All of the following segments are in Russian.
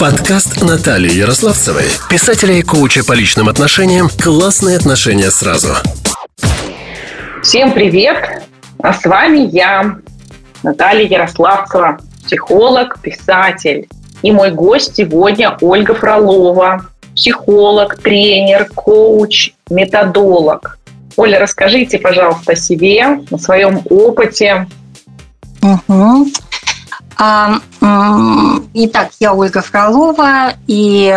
Подкаст Натальи Ярославцевой, писателя и коуча по личным отношениям «Классные отношения сразу». Всем привет! А с вами я, Наталья Ярославцева, психолог, писатель. И мой гость сегодня Ольга Фролова, психолог, тренер, коуч, методолог. Оля, расскажите, пожалуйста, о себе, о своем опыте. Угу. Итак, я Ольга Фролова, и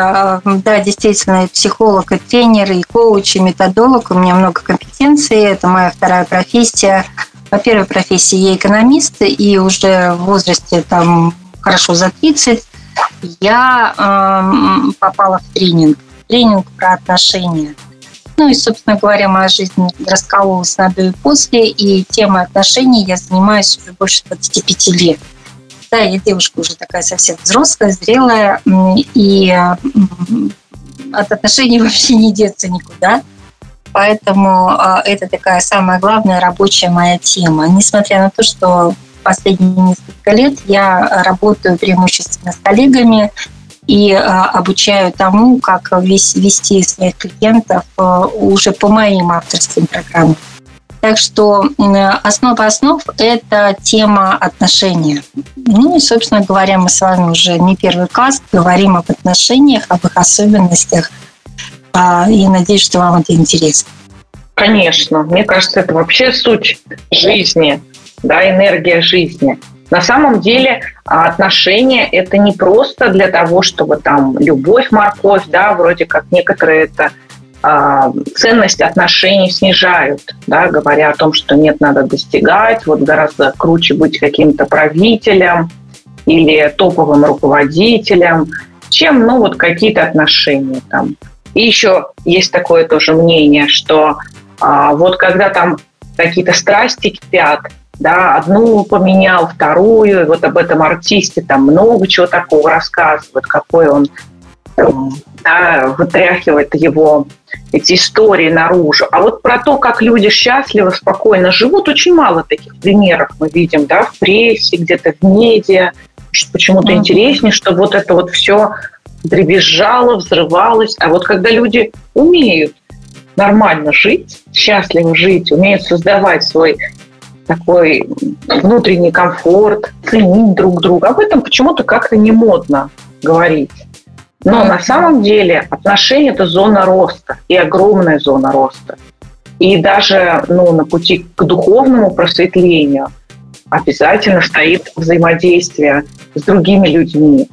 да, действительно, психолог, и тренер, и коуч, и методолог. У меня много компетенций, это моя вторая профессия. По первой профессии я экономист, и уже в возрасте там хорошо за 30 я э, попала в тренинг. Тренинг про отношения. Ну и, собственно говоря, моя жизнь раскололась на до и после, и темой отношений я занимаюсь уже больше 25 лет. Да, я девушка уже такая совсем взрослая, зрелая, и от отношений вообще не деться никуда. Поэтому а, это такая самая главная рабочая моя тема. Несмотря на то, что последние несколько лет я работаю преимущественно с коллегами и а, обучаю тому, как вести своих клиентов а, уже по моим авторским программам. Так что основа основ – это тема отношения. Ну и, собственно говоря, мы с вами уже не первый класс говорим об отношениях, об их особенностях. А, и надеюсь, что вам это интересно. Конечно. Мне кажется, это вообще суть жизни, да, энергия жизни. На самом деле отношения – это не просто для того, чтобы там любовь, морковь, да, вроде как некоторые это – а, ценность отношений снижают, да, говоря о том, что нет, надо достигать, вот гораздо круче быть каким-то правителем или топовым руководителем, чем, ну, вот какие-то отношения там. И еще есть такое тоже мнение, что а, вот когда там какие-то страсти кипят, да, одну поменял, вторую, и вот об этом артисте там много чего такого рассказывают, какой он да, вытряхивает его эти истории наружу. А вот про то, как люди счастливо, спокойно живут, очень мало таких примеров мы видим, да, в прессе, где-то в медиа. Почему-то mm-hmm. интереснее, что вот это вот все дребезжало, взрывалось. А вот когда люди умеют нормально жить, счастливо жить, умеют создавать свой такой внутренний комфорт, ценить друг друга, об этом почему-то как-то не модно говорить. Но на самом деле отношения – это зона роста, и огромная зона роста. И даже ну, на пути к духовному просветлению обязательно стоит взаимодействие с другими людьми,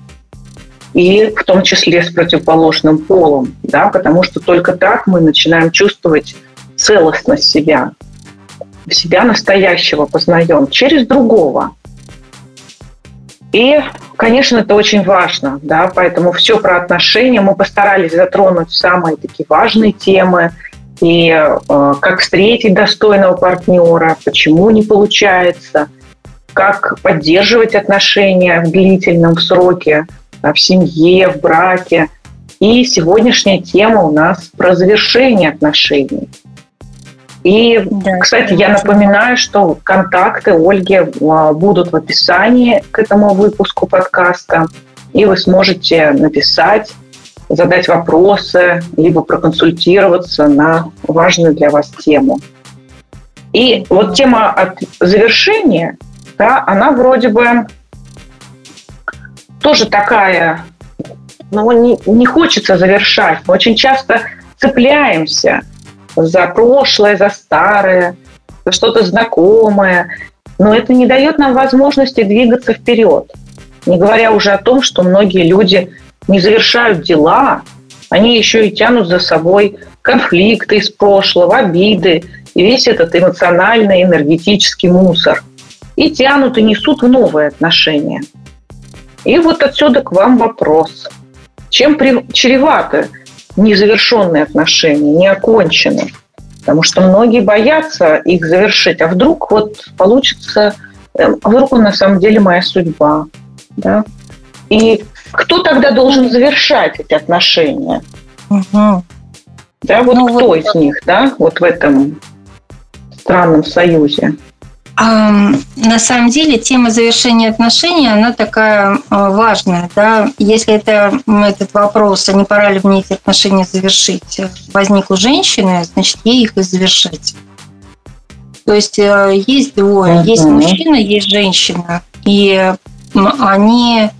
и в том числе с противоположным полом, да, потому что только так мы начинаем чувствовать целостность себя, себя настоящего познаем через другого. И, конечно, это очень важно, да, поэтому все про отношения мы постарались затронуть самые такие важные темы, и э, как встретить достойного партнера, почему не получается, как поддерживать отношения в длительном сроке, в семье, в браке. И сегодняшняя тема у нас про завершение отношений. И, да, кстати, я напоминаю, что контакты Ольги а, будут в описании к этому выпуску подкаста, и вы сможете написать, задать вопросы, либо проконсультироваться на важную для вас тему. И вот тема от завершения, да, она вроде бы тоже такая, ну, не, не хочется завершать. Мы очень часто цепляемся – за прошлое, за старое, за что-то знакомое. Но это не дает нам возможности двигаться вперед. Не говоря уже о том, что многие люди не завершают дела, они еще и тянут за собой конфликты из прошлого, обиды и весь этот эмоциональный, энергетический мусор. И тянут и несут в новые отношения. И вот отсюда к вам вопрос. Чем чреваты незавершенные отношения, не окончены. Потому что многие боятся их завершить. А вдруг вот получится, эм, а вдруг он на самом деле моя судьба. Да? И кто тогда должен завершать эти отношения? Угу. Да, вот ну, кто вот, из них, да, вот в этом странном союзе? На самом деле тема завершения отношений, она такая а, важная. Да? Если это, этот вопрос, а не пора ли мне эти отношения завершить, возник у женщины, значит, ей их и завершать. То есть э, есть двое, uh-huh. есть мужчина, есть женщина. И они,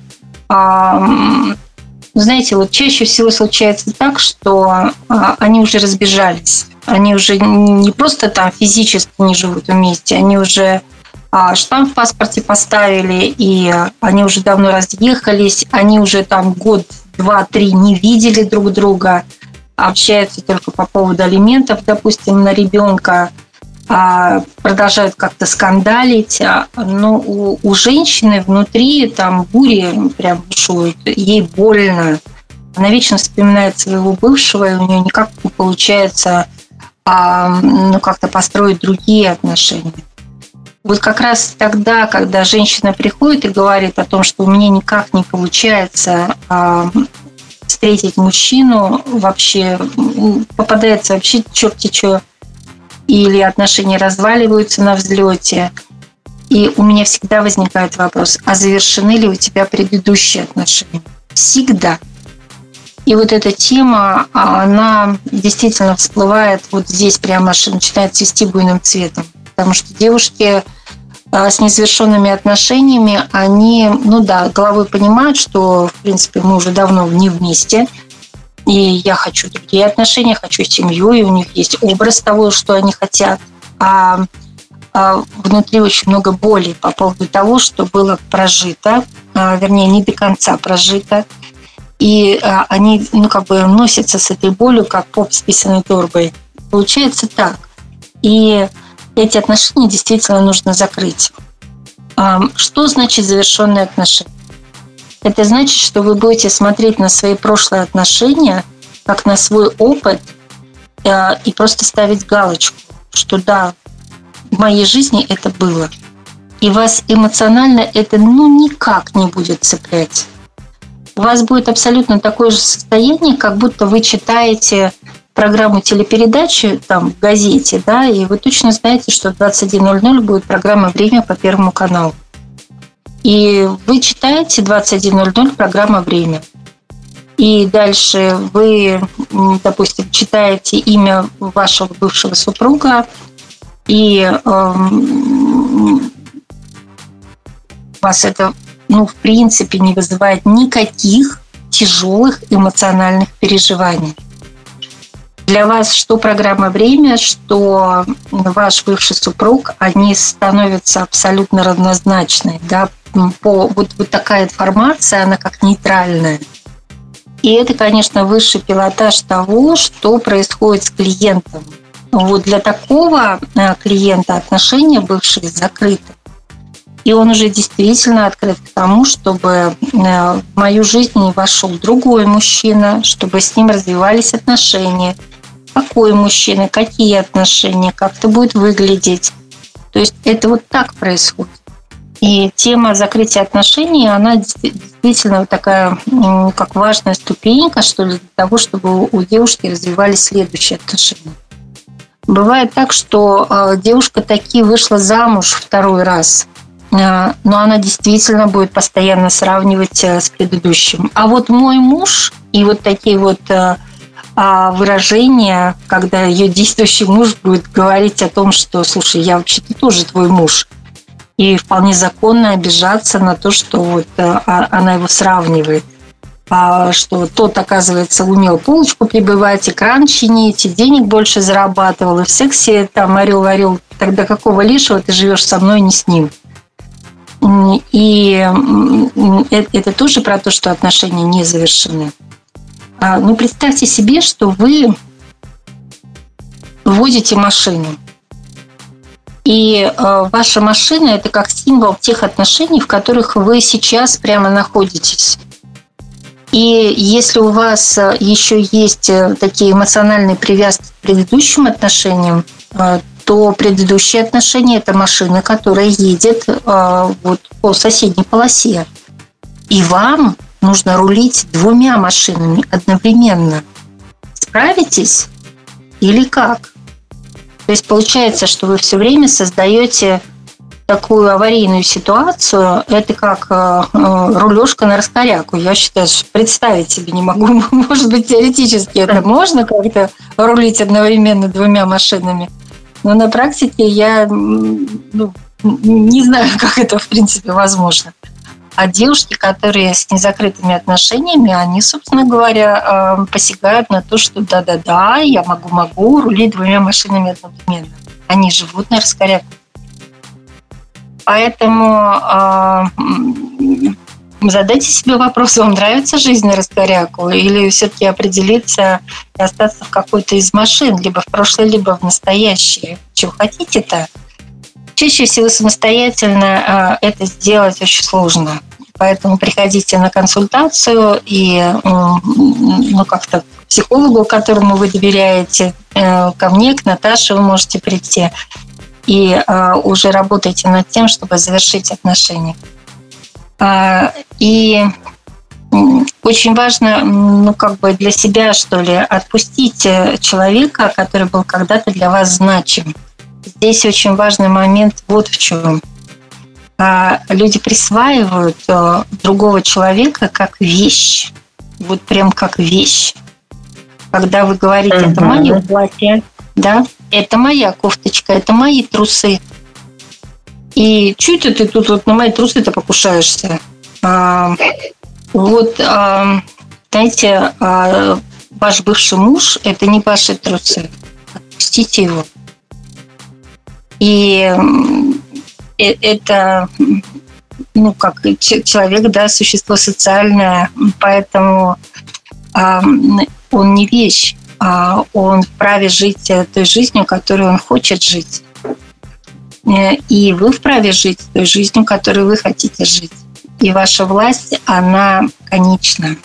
знаете, вот чаще всего случается так, что они уже разбежались. Они уже не просто там физически не живут вместе, они уже а, штамп в паспорте поставили, и они уже давно разъехались, они уже там год, два, три не видели друг друга, общаются только по поводу алиментов, допустим, на ребенка, а, продолжают как-то скандалить. А, но у, у женщины внутри там бури прям бушуют, ей больно. Она вечно вспоминает своего бывшего, и у нее никак не получается а, ну, как-то построить другие отношения. Вот как раз тогда, когда женщина приходит и говорит о том, что у меня никак не получается а, встретить мужчину, вообще попадается вообще черти что, или отношения разваливаются на взлете. И у меня всегда возникает вопрос, а завершены ли у тебя предыдущие отношения? Всегда. И вот эта тема, она действительно всплывает вот здесь прямо начинает цвести буйным цветом. Потому что девушки а, с незавершенными отношениями, они, ну да, головой понимают, что, в принципе, мы уже давно не вместе, и я хочу другие отношения, хочу семью, и у них есть образ того, что они хотят. А, а внутри очень много боли по поводу того, что было прожито, а, вернее, не до конца прожито, и а, они, ну, как бы носятся с этой болью, как поп с писаной торбой. Получается так. И эти отношения действительно нужно закрыть. А, что значит завершенные отношения? Это значит, что вы будете смотреть на свои прошлые отношения как на свой опыт а, и просто ставить галочку, что да, в моей жизни это было. И вас эмоционально это ну никак не будет цеплять у вас будет абсолютно такое же состояние, как будто вы читаете программу телепередачи там в газете, да, и вы точно знаете, что в 21.00 будет программа «Время» по Первому каналу. И вы читаете 21.00 программа «Время». И дальше вы, допустим, читаете имя вашего бывшего супруга, и эм, вас это ну, в принципе, не вызывает никаких тяжелых эмоциональных переживаний. Для вас что программа «Время», что ваш бывший супруг, они становятся абсолютно равнозначны. Да? По, вот, вот такая информация, она как нейтральная. И это, конечно, высший пилотаж того, что происходит с клиентом. Вот для такого э, клиента отношения бывших закрыты. И он уже действительно открыт к тому, чтобы э, в мою жизнь не вошел другой мужчина, чтобы с ним развивались отношения. Какой мужчина, какие отношения, как это будет выглядеть. То есть это вот так происходит. И тема закрытия отношений, она действительно такая, как важная ступенька, что ли, для того, чтобы у девушки развивались следующие отношения. Бывает так, что э, девушка таки вышла замуж второй раз – но она действительно будет постоянно сравнивать э, с предыдущим. А вот мой муж и вот такие вот э, а, выражения, когда ее действующий муж будет говорить о том, что, слушай, я вообще-то тоже твой муж. И вполне законно обижаться на то, что вот э, а, она его сравнивает. А что тот, оказывается, умел полочку прибывать, экран чинить, и денег больше зарабатывал, и в сексе там орел-орел. Тогда какого лишего ты живешь со мной, не с ним? И это тоже про то, что отношения не завершены. А, ну, представьте себе, что вы водите машину. И э, ваша машина – это как символ тех отношений, в которых вы сейчас прямо находитесь. И если у вас э, еще есть э, такие эмоциональные привязки к предыдущим отношениям, что предыдущие отношения – это машина, которая едет э, вот по соседней полосе. И вам нужно рулить двумя машинами одновременно. Справитесь или как? То есть получается, что вы все время создаете такую аварийную ситуацию, это как э, э, рулежка на раскоряку. Я считаю, что представить себе не могу. Может быть, теоретически это можно как-то рулить одновременно двумя машинами. Но на практике я ну, не знаю, как это в принципе возможно. А девушки, которые с незакрытыми отношениями, они, собственно говоря, э, посягают на то, что да-да-да, я могу-могу рулить двумя машинами одновременно. Они живут на раскоряку. Поэтому э, задайте себе вопрос, вам нравится жизнь на раскоряку или все-таки определиться и остаться в какой-то из машин, либо в прошлое, либо в настоящее. Чего хотите-то? Чаще всего самостоятельно э, это сделать очень сложно. Поэтому приходите на консультацию и ну, как-то к психологу, которому вы доверяете, э, ко мне, к Наташе вы можете прийти и э, уже работаете над тем, чтобы завершить отношения. А, и очень важно, ну, как бы для себя, что ли, отпустить э, человека, который был когда-то для вас значим. Здесь очень важный момент вот в чем. А, люди присваивают э, другого человека как вещь. Вот прям как вещь. Когда вы говорите, это мое платье, да, это моя кофточка, это мои трусы. И чуть ты тут вот на мои трусы-то покушаешься? А, вот, а, знаете, а, ваш бывший муж – это не ваши трусы. Отпустите его. И э, это, ну, как человек, да, существо социальное, поэтому а, он не вещь, а он вправе жить той жизнью, которую он хочет жить. Э, и вы вправе жить той жизнью, которую вы хотите жить. И ваша власть, она конечна.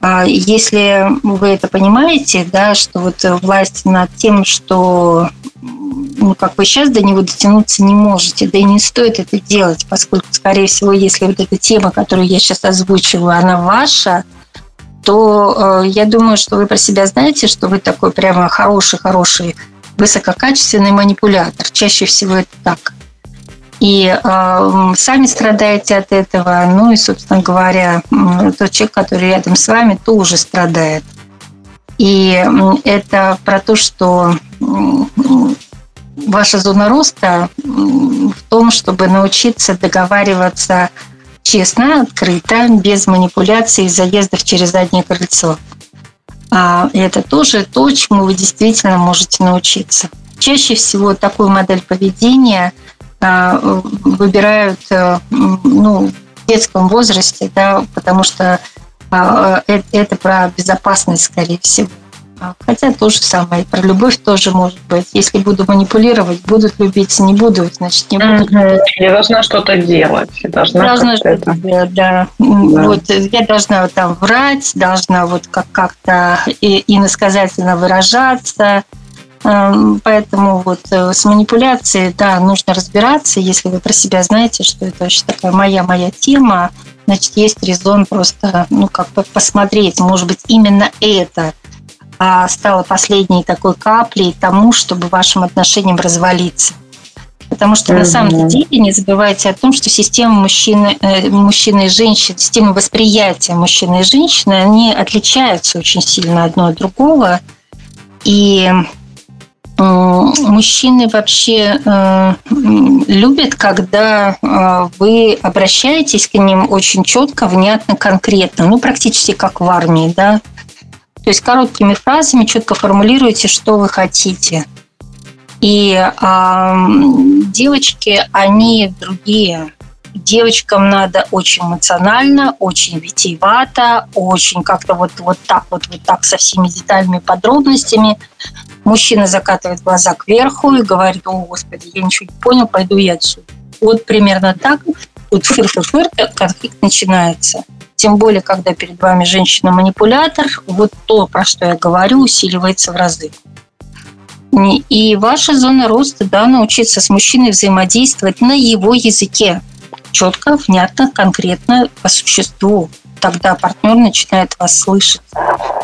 А если вы это понимаете, да, что вот власть над тем, что ну, как вы сейчас до него дотянуться не можете, да и не стоит это делать, поскольку, скорее всего, если вот эта тема, которую я сейчас озвучиваю, она ваша, то э, я думаю, что вы про себя знаете, что вы такой прямо хороший-хороший высококачественный манипулятор. Чаще всего это так. И э, сами страдаете от этого, ну и, собственно говоря, тот человек, который рядом с вами, тоже страдает. И это про то, что ваша зона роста в том, чтобы научиться договариваться честно, открыто, без манипуляций и заездов через заднее крыльцо. А это тоже то, чему вы действительно можете научиться. Чаще всего такую модель поведения а, выбирают э, ну, в детском возрасте, да, потому что а, э, это про безопасность, скорее всего. Хотя то же самое. Про любовь тоже может быть. Если буду манипулировать, будут любить, не буду, значит, не будут. Угу. Я должна что-то делать. Я должна, должна что-то делать, да. да. Вот я должна там врать, должна вот как- как-то и, иносказательно выражаться. Эм, поэтому вот э, с манипуляцией, да, нужно разбираться. Если вы про себя знаете, что это вообще такая моя-моя тема, значит, есть резон просто, ну, как бы посмотреть, может быть, именно это – а стало последней такой каплей тому, чтобы вашим отношениям развалиться. Потому что mm-hmm. на самом деле не забывайте о том, что система мужчины, э, мужчины и женщины, система восприятия мужчины и женщины, они отличаются очень сильно одно от другого. И мужчины вообще э, любят, когда э, вы обращаетесь к ним очень четко, внятно, конкретно, ну практически как в армии, да, то есть короткими фразами четко формулируете, что вы хотите. И э, девочки, они другие. Девочкам надо очень эмоционально, очень витиевато, очень как-то вот, вот так вот, вот так со всеми деталями, подробностями. Мужчина закатывает глаза кверху и говорит, о, Господи, я ничего не понял, пойду я отсюда. Вот примерно так. Вот фыр-фыр-фыр, конфликт начинается. Тем более, когда перед вами женщина-манипулятор, вот то, про что я говорю, усиливается в разы. И ваша зона роста, да, научиться с мужчиной взаимодействовать на его языке. Четко, внятно, конкретно, по существу. Тогда партнер начинает вас слышать.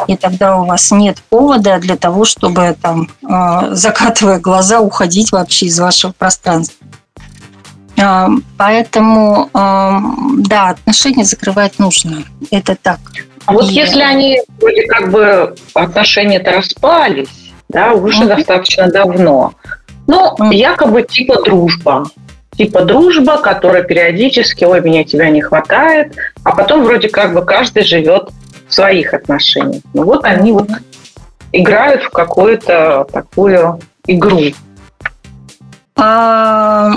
И тогда у вас нет повода для того, чтобы, там, а, закатывая глаза, уходить вообще из вашего пространства. А, поэтому, да, отношения закрывать нужно. Это так. А вот и... если они вроде как бы отношения-то распались, да, уже mm-hmm. достаточно давно, ну, mm-hmm. якобы типа дружба. Типа дружба, которая периодически, ой, меня тебя не хватает, а потом вроде как бы каждый живет в своих отношениях. Ну вот они вот играют в какую-то такую игру. А,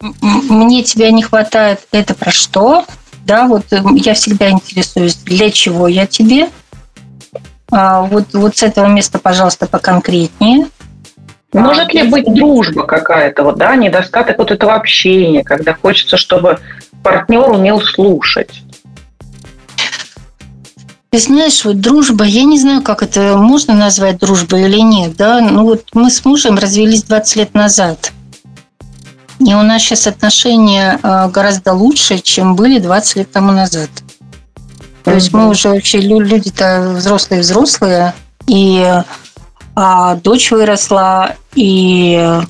мне тебя не хватает. Это про что? Да, вот э, я всегда интересуюсь, для чего я тебе. А, вот, вот с этого места, пожалуйста, поконкретнее. Может ли быть дружба какая-то, вот, да, недостаток вот этого общения, когда хочется, чтобы партнер умел слушать? Ты знаешь, вот дружба, я не знаю, как это можно назвать дружбой или нет, да, ну вот мы с мужем развелись 20 лет назад. И у нас сейчас отношения а, гораздо лучше, чем были 20 лет тому назад. То есть мы уже вообще люди-то взрослые-взрослые, и а, дочь выросла, и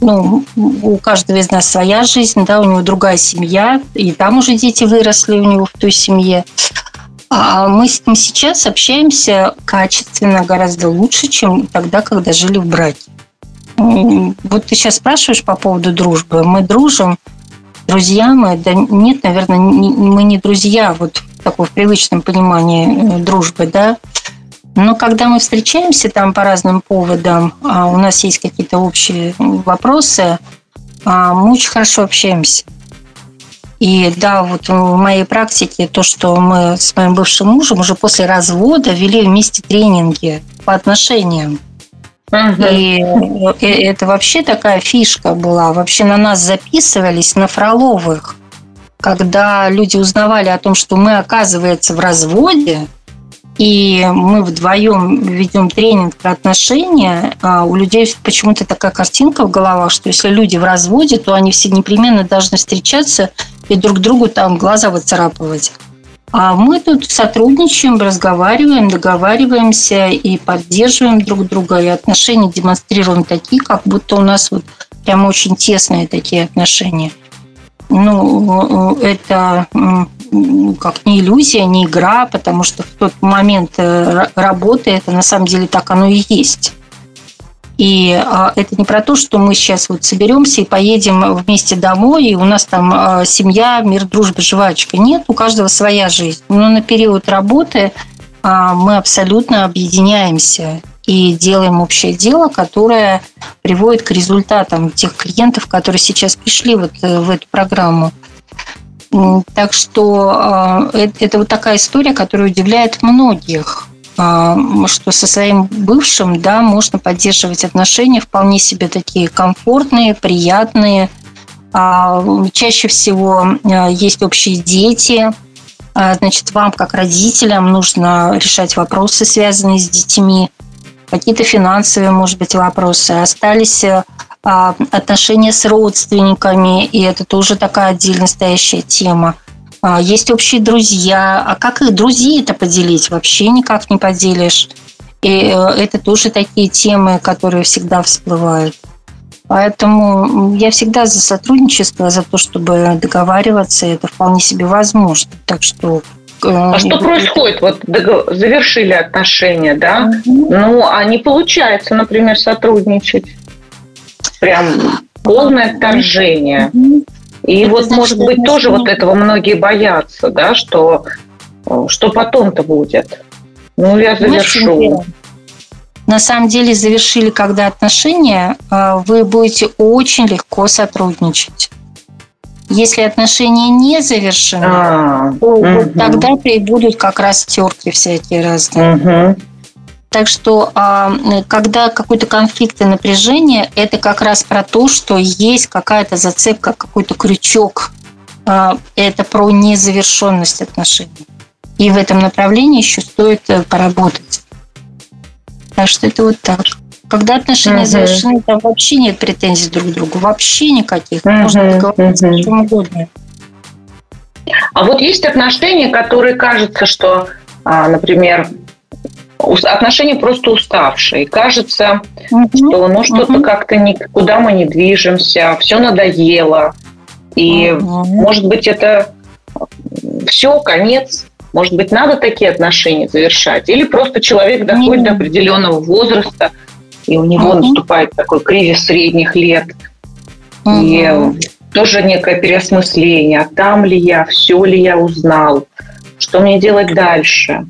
ну, у каждого из нас своя жизнь, да, у него другая семья, и там уже дети выросли у него в той семье. А мы с ним сейчас общаемся качественно гораздо лучше, чем тогда, когда жили в браке. Вот ты сейчас спрашиваешь по поводу дружбы. Мы дружим, друзья мы. Да нет, наверное, мы не друзья, вот в таком привычном понимании э, дружбы, да. Но когда мы встречаемся там по разным поводам, а у нас есть какие-то общие вопросы, а мы очень хорошо общаемся. И да, вот в моей практике то, что мы с моим бывшим мужем уже после развода вели вместе тренинги по отношениям. Uh-huh. И это вообще такая фишка была. Вообще на нас записывались на Фроловых, когда люди узнавали о том, что мы, оказывается, в разводе, и мы вдвоем ведем тренинг про отношения, а у людей почему-то такая картинка в головах, что если люди в разводе, то они все непременно должны встречаться и друг другу там глаза выцарапывать. А мы тут сотрудничаем, разговариваем, договариваемся и поддерживаем друг друга, и отношения демонстрируем такие, как будто у нас вот прям очень тесные такие отношения. Ну, это как не иллюзия, не игра, потому что в тот момент э, работы это на самом деле так оно и есть. И а, это не про то, что мы сейчас вот соберемся и поедем вместе домой, и у нас там а, семья, мир, дружба, жвачка. Нет, у каждого своя жизнь. Но на период работы а, мы абсолютно объединяемся и делаем общее дело, которое приводит к результатам тех клиентов, которые сейчас пришли вот э, в эту программу. Так что это вот такая история, которая удивляет многих. А, что со своим бывшим, да, можно поддерживать отношения вполне себе такие комфортные, приятные. А, чаще всего а, есть общие дети, значит, вам как родителям нужно решать вопросы, связанные с детьми, какие-то финансовые, может быть, вопросы. Остались отношения с родственниками, и это тоже такая отдельно стоящая тема – а, есть общие друзья. А как их друзей-то поделить? Вообще никак не поделишь. И э, это тоже такие темы, которые всегда всплывают. Поэтому я всегда за сотрудничество, за то, чтобы договариваться, это вполне себе возможно. Так что э, а что происходит? Вот завершили отношения, да? Угу. Ну, а не получается, например, сотрудничать. Прям полное отторжение. Угу. И это вот, значит, может быть, тоже вот этого многие боятся, да, что, э, что потом-то будет. Ну, я завершу. На самом деле завершили, когда отношения, э, вы будете очень легко сотрудничать. Если отношения не завершены, а, то угу. тогда будут как раз терки всякие разные. Угу. Так что, а, когда какой-то конфликт и напряжение, это как раз про то, что есть какая-то зацепка, какой-то крючок. А, это про незавершенность отношений. И в этом направлении еще стоит э, поработать. Так что это вот так. Когда отношения uh-huh. завершены, там вообще нет претензий друг к другу, вообще никаких. Uh-huh. Можно договориться uh-huh. о чем угодно. А вот есть отношения, которые кажется, что, а, например, отношения просто уставшие. Кажется, угу. что ну что-то угу. как-то никуда мы не движемся, все надоело. И, угу. может быть, это все, конец. Может быть, надо такие отношения завершать. Или просто человек доходит угу. до определенного возраста, и у него угу. наступает такой кризис средних лет. Угу. И тоже некое переосмысление. А там ли я, все ли я узнал, что мне делать дальше.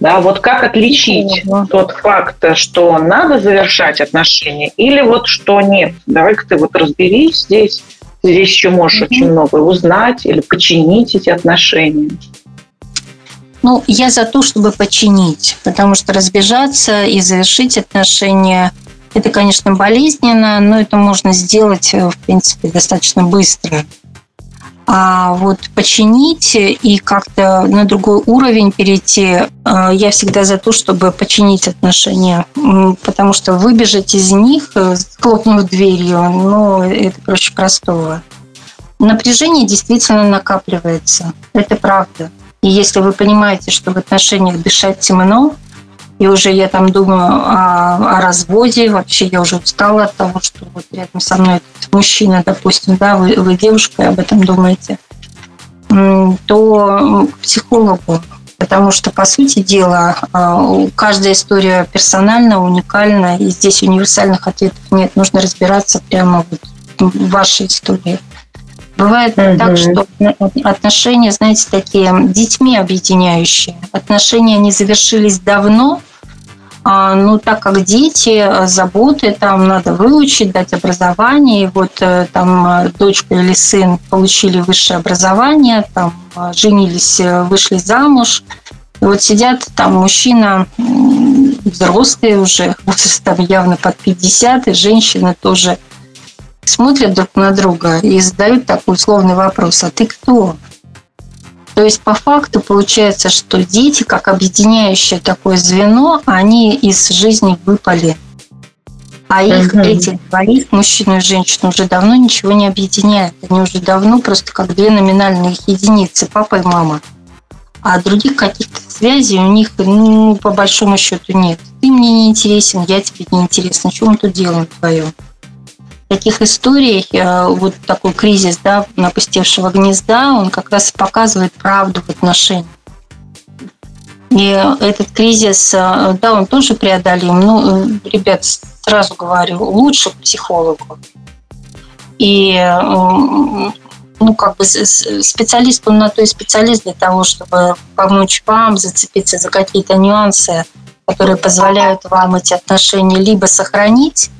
Да, вот как отличить угу. тот факт, что надо завершать отношения, или вот что нет. Давай-ка ты вот разберись здесь. Здесь еще можешь угу. очень много узнать или починить эти отношения. Ну, я за то, чтобы починить, потому что разбежаться и завершить отношения это, конечно, болезненно, но это можно сделать, в принципе, достаточно быстро. А вот починить и как-то на другой уровень перейти, э, я всегда за то, чтобы починить отношения, потому что выбежать из них, э, хлопнув дверью, ну, это проще простого. Напряжение действительно накапливается, это правда. И если вы понимаете, что в отношениях дышать темно, и уже я там думаю о, о разводе. Вообще я уже устала от того, что вот рядом со мной этот мужчина, допустим, да, вы, вы девушка, об этом думаете, то к психологу. Потому что, по сути дела, а, каждая история персональна, уникальна, и здесь универсальных ответов нет. Нужно разбираться прямо вот в вашей истории. Бывает угу. так, что отношения, знаете, такие детьми объединяющие. Отношения не завершились давно, а, ну, так как дети, э, заботы, там надо выучить, дать образование. И вот э, там э, дочка или сын получили высшее образование, там женились, вышли замуж. И вот сидят там мужчина взрослые уже, возрастом явно под 50, и женщина тоже – смотрят друг на друга и задают такой условный вопрос, а ты кто? То есть по факту получается, что дети, как объединяющее такое звено, они из жизни выпали. А их, угу. этих двоих, мужчину и женщину, уже давно ничего не объединяет. Они уже давно просто как две номинальные единицы, папа и мама. А других каких-то связей у них, ну, по большому счету, нет. Ты мне не интересен, я тебе не интересен. Что мы тут делаем вдвоем? Таких историй, э, вот такой кризис да, напустевшего гнезда, он как раз показывает правду в отношениях. И этот кризис, э, да, он тоже преодолим. Ну, ребят, сразу говорю, лучше к психологу. И ну, как бы специалист, он на то и специалист для того, чтобы помочь вам зацепиться за какие-то нюансы, которые позволяют вам эти отношения либо сохранить,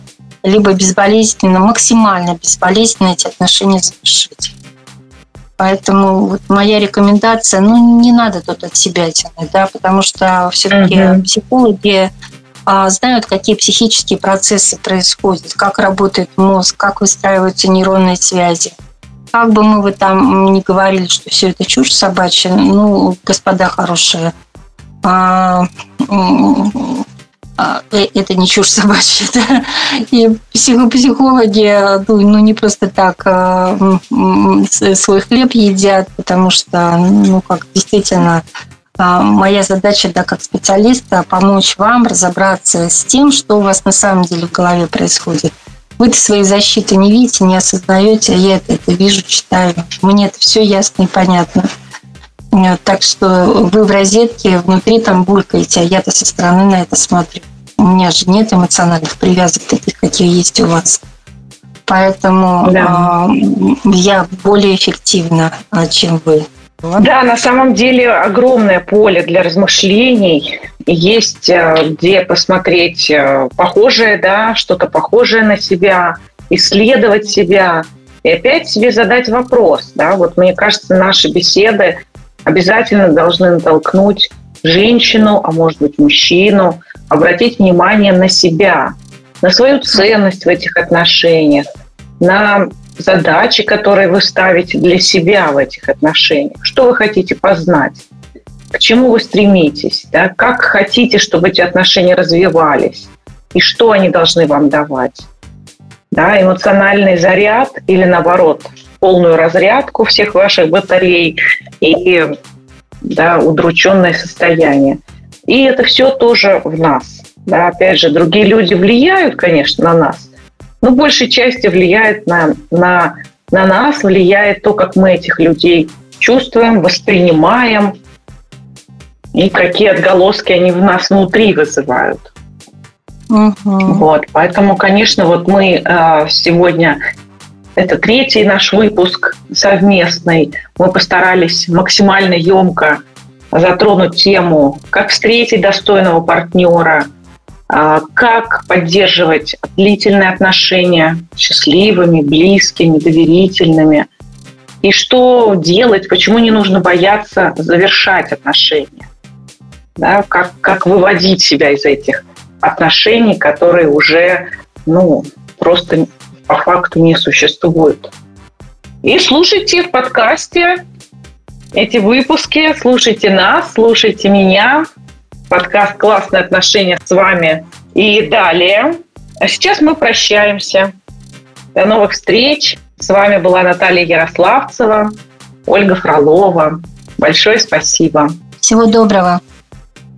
либо безболезненно, максимально безболезненно эти отношения завершить. Поэтому вот моя рекомендация, ну, не надо тут от себя тянуть, да, потому что все-таки uh-huh. психологи а, знают, какие психические процессы происходят, как работает мозг, как выстраиваются нейронные связи. Как бы мы вы там не говорили, что все это чушь собачья, ну, господа хорошие, а, это не чушь собачья. Да? И психологи ну, ну, не просто так а, свой хлеб едят, потому что, ну, как действительно, а, моя задача, да, как специалиста, помочь вам разобраться с тем, что у вас на самом деле в голове происходит. Вы-то своей защиты не видите, не осознаете, а я это, это вижу, читаю. Мне это все ясно и понятно. Так что вы в розетке внутри там булькаете, а я-то со стороны на это смотрю. У меня же нет эмоциональных привязок таких, какие есть у вас. Поэтому да. э, я более эффективна, а, чем вы. Да, на самом деле огромное поле для размышлений. Есть э, где посмотреть э, похожее, да, что-то похожее на себя, исследовать себя и опять себе задать вопрос. Да, вот мне кажется, наши беседы обязательно должны натолкнуть женщину, а может быть мужчину, обратить внимание на себя, на свою ценность в этих отношениях, на задачи, которые вы ставите для себя в этих отношениях. Что вы хотите познать? К чему вы стремитесь? Да? Как хотите, чтобы эти отношения развивались? И что они должны вам давать? Да, эмоциональный заряд или наоборот полную разрядку всех ваших батарей и да, удрученное состояние. И это все тоже в нас. Да, опять же, другие люди влияют, конечно, на нас, но большей части влияет на, на, на нас, влияет то, как мы этих людей чувствуем, воспринимаем, и какие отголоски они в нас внутри вызывают. Угу. Вот, поэтому, конечно, вот мы э, сегодня это третий наш выпуск совместный. Мы постарались максимально емко затронуть тему, как встретить достойного партнера, а, как поддерживать длительные отношения счастливыми, близкими, доверительными, и что делать, почему не нужно бояться завершать отношения, да, как, как выводить себя из этих отношений, которые уже ну, просто по факту не существуют. И слушайте в подкасте эти выпуски, слушайте нас, слушайте меня. Подкаст «Классные отношения» с вами и далее. А сейчас мы прощаемся. До новых встреч. С вами была Наталья Ярославцева, Ольга Фролова. Большое спасибо. Всего доброго.